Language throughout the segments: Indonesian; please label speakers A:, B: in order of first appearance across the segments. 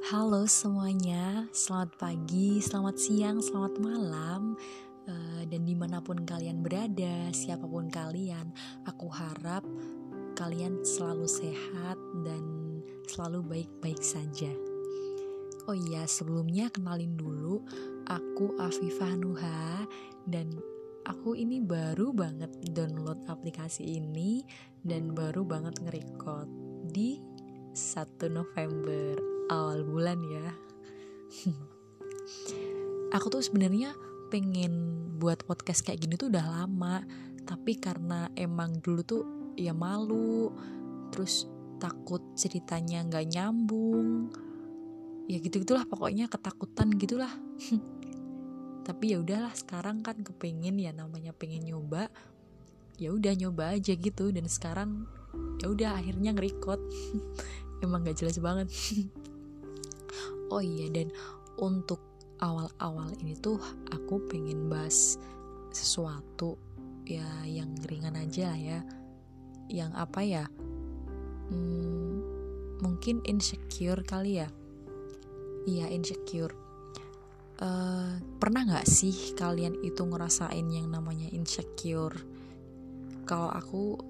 A: Halo semuanya, selamat pagi, selamat siang, selamat malam. Uh, Dan di mana pun kalian berada, siapa pun kalian Aku harap kalian selalu sehat dan selalu baik-baik saja. Oh iya, sebelumnya kenalin dulu Aku Afifah Nuha Dan aku ini baru banget download aplikasi ini Dan baru banget nge-record di 1 November awal bulan ya. Aku tuh sebenarnya pengen buat podcast kayak gini tuh udah lama tapi karena emang dulu tuh ya malu terus takut ceritanya nggak nyambung ya gitu gitulah pokoknya ketakutan gitulah. Tapi ya udahlah sekarang kan kepengen ya namanya pengen nyoba ya udah nyoba aja gitu. Dan sekarang ya udah akhirnya ngerekod emang gak jelas banget oh iya dan untuk awal-awal ini tuh aku pengen bahas sesuatu ya yang ringan aja lah ya. Yang apa ya? Hmm, mungkin insecure kali ya. Iya insecure. Uh, pernah nggak sih kalian itu ngerasain yang namanya insecure? Kalau aku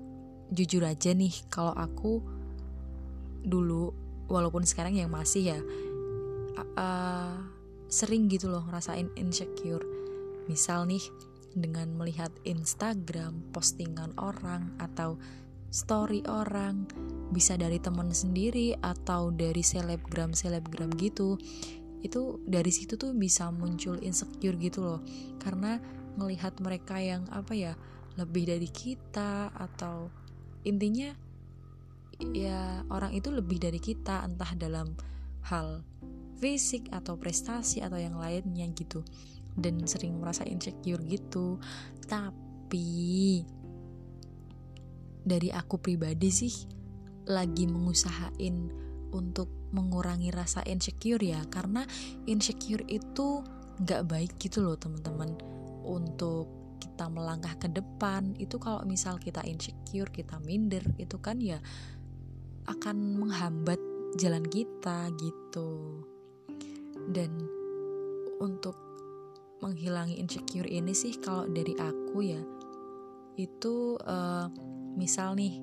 A: jujur aja nih kalau aku dulu walaupun sekarang yang masih ya uh, sering gitu loh ngerasain insecure. Misal nih dengan melihat Instagram postingan orang atau story orang bisa dari teman sendiri atau dari selebgram selebgram gitu itu dari situ tuh bisa muncul insecure gitu loh. Karena melihat mereka yang apa ya lebih dari kita atau intinya ya orang itu lebih dari kita entah dalam hal fisik atau prestasi atau yang lainnya gitu. Dan sering merasa insecure gitu. Tapi dari aku pribadi sih lagi mengusahain untuk mengurangi rasa insecure ya. Karena insecure itu nggak baik gitu loh teman-teman. Untuk kita melangkah ke depan itu kalau misal kita insecure kita minder itu kan ya akan menghambat jalan kita gitu dan untuk menghilangi insecure ini sih kalau dari aku ya itu uh, misal nih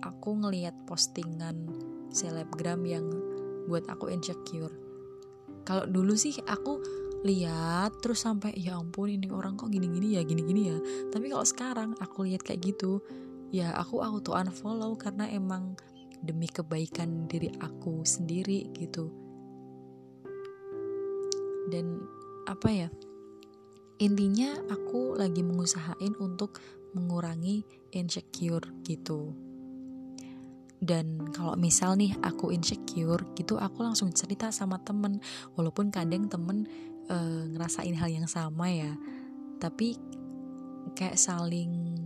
A: aku ngelihat postingan selebgram yang buat aku insecure. Kalau dulu sih aku lihat terus sampai ya ampun ini orang kok gini-gini ya gini-gini ya. Tapi kalau sekarang aku lihat kayak gitu ya aku tuh unfollow karena emang demi kebaikan diri aku sendiri gitu dan apa ya intinya aku lagi mengusahain untuk mengurangi insecure gitu. Dan kalau misal nih aku insecure gitu aku langsung cerita sama temen. Walaupun kadang temen e, ngerasain hal yang sama ya. Tapi kayak saling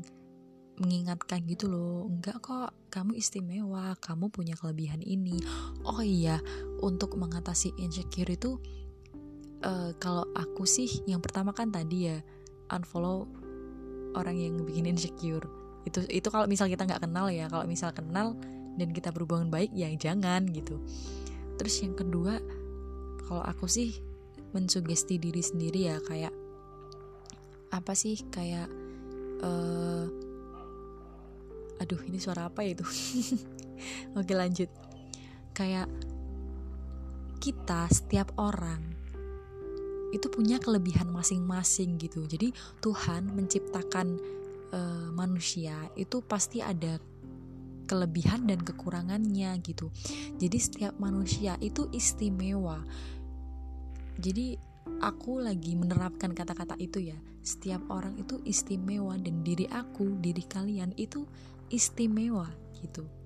A: mengingatkan gitu loh enggak kok kamu istimewa kamu punya kelebihan ini. Oh iya untuk mengatasi insecure itu uh, kalau aku sih yang pertama kan tadi ya unfollow orang yang bikin insecure. Itu itu kalau misal kita nggak kenal ya kalau misal kenal dan kita berhubungan baik ya jangan gitu. Terus yang kedua kalau aku sih mensugesti diri sendiri ya kayak apa sih kayak uh, aduh ini suara apa ya itu? Oke lanjut. Kayak kita setiap orang itu punya kelebihan masing-masing gitu. Jadi Tuhan menciptakan uh, manusia itu pasti ada kelebihan dan kekurangannya gitu. Jadi setiap manusia itu istimewa. Jadi aku lagi menerapkan kata-kata itu ya. Setiap orang itu istimewa dan diri aku, diri kalian itu istimewa gitu.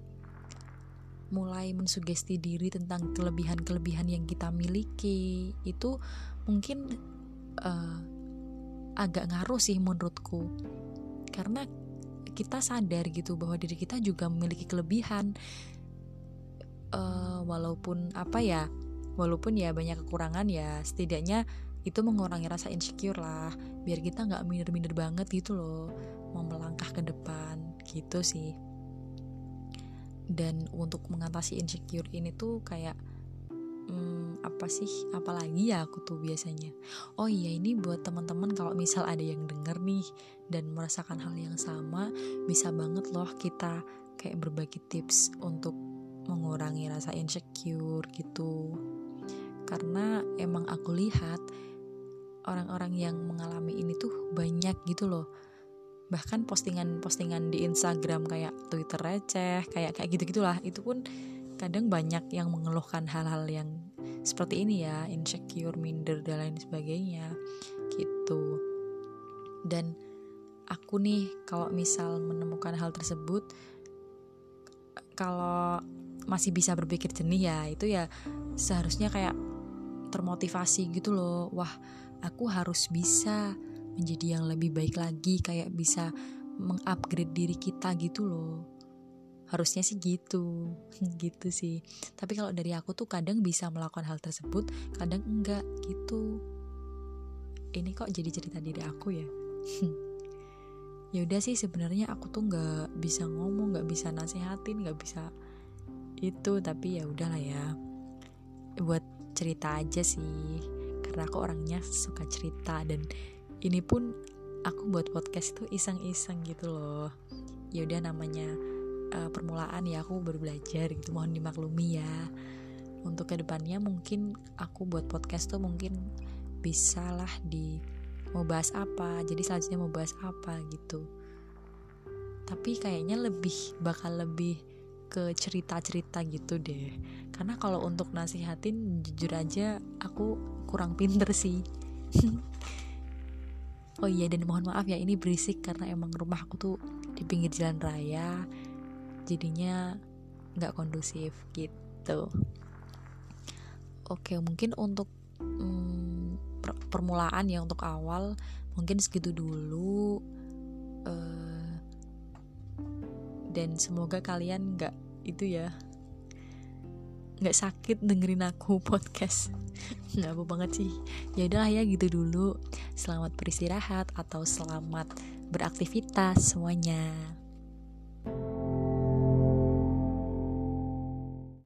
A: Mulai mensugesti diri tentang kelebihan-kelebihan yang kita miliki itu mungkin uh, agak ngaruh sih menurutku. Karena kita sadar gitu bahwa diri kita juga memiliki kelebihan. Uh, walaupun apa ya walaupun ya banyak kekurangan ya setidaknya itu mengurangi rasa insecure lah. Biar kita nggak minder-minder banget gitu loh mau melangkah ke depan gitu sih dan untuk mengatasi insecure ini tuh kayak hmm, apa sih? Apalagi ya aku tuh biasanya. Oh iya ini buat teman-teman kalau misal ada yang denger nih dan merasakan hal yang sama bisa banget loh kita kayak berbagi tips untuk mengurangi rasa insecure gitu. Karena emang aku lihat orang-orang yang mengalami ini tuh banyak gitu loh bahkan postingan-postingan di Instagram kayak Twitter receh kayak kayak gitu gitulah itu pun kadang banyak yang mengeluhkan hal-hal yang seperti ini ya insecure minder dan lain sebagainya. Gitu. Dan aku nih kalau misal menemukan hal tersebut kalau masih bisa berpikir jernih ya itu ya seharusnya kayak termotivasi gitu loh. Wah aku harus bisa menjadi yang lebih baik lagi kayak bisa mengupgrade diri kita gitu loh. Harusnya sih gitu gitu sih. Tapi kalau dari aku tuh kadang bisa melakukan hal tersebut kadang enggak gitu. Ini kok jadi cerita diri aku ya? Ya udah sih sebenarnya aku tuh nggak bisa ngomong nggak bisa nasehatin nggak bisa itu. Tapi ya udahlah ya buat cerita aja sih. Karena aku orangnya suka cerita dan ini pun aku buat podcast tuh iseng-iseng gitu loh. Ya udah namanya uh, permulaan ya aku baru belajar gitu mohon dimaklumi ya. Untuk ke depannya mungkin aku buat podcast tuh mungkin bisa lah di mau bahas apa jadi selanjutnya mau bahas apa gitu. Tapi kayaknya lebih bakal lebih ke cerita-cerita gitu deh. Karena kalau untuk nasihatin jujur aja aku kurang pinter sih oh iya dan mohon maaf ya ini berisik karena emang rumah aku tuh di pinggir jalan raya. Jadinya nggak kondusif gitu. Oke mungkin untuk hmm, per permulaan ya untuk awal mungkin segitu dulu. Uh, dan semoga kalian nggak itu ya nggak sakit dengerin aku podcast nggak apa banget sih. Ya udahlah ya gitu dulu. Selamat beristirahat atau selamat beraktivitas semuanya